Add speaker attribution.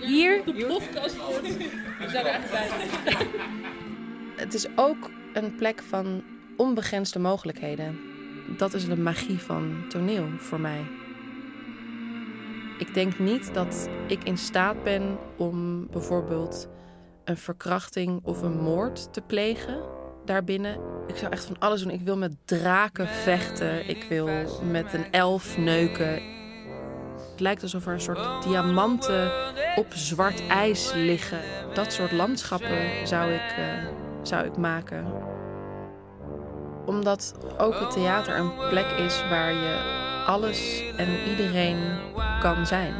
Speaker 1: Hier.
Speaker 2: de podcast wordt. We zijn er echt bij.
Speaker 1: Het is ook een plek van onbegrensde mogelijkheden. Dat is de magie van toneel voor mij. Ik denk niet dat ik in staat ben om bijvoorbeeld een verkrachting of een moord te plegen daarbinnen. Ik zou echt van alles doen. Ik wil met draken vechten. Ik wil met een elf neuken. Het lijkt alsof er een soort diamanten op zwart ijs liggen. Dat soort landschappen zou ik, eh, zou ik maken. Omdat ook het theater een plek is waar je alles en iedereen kan zijn.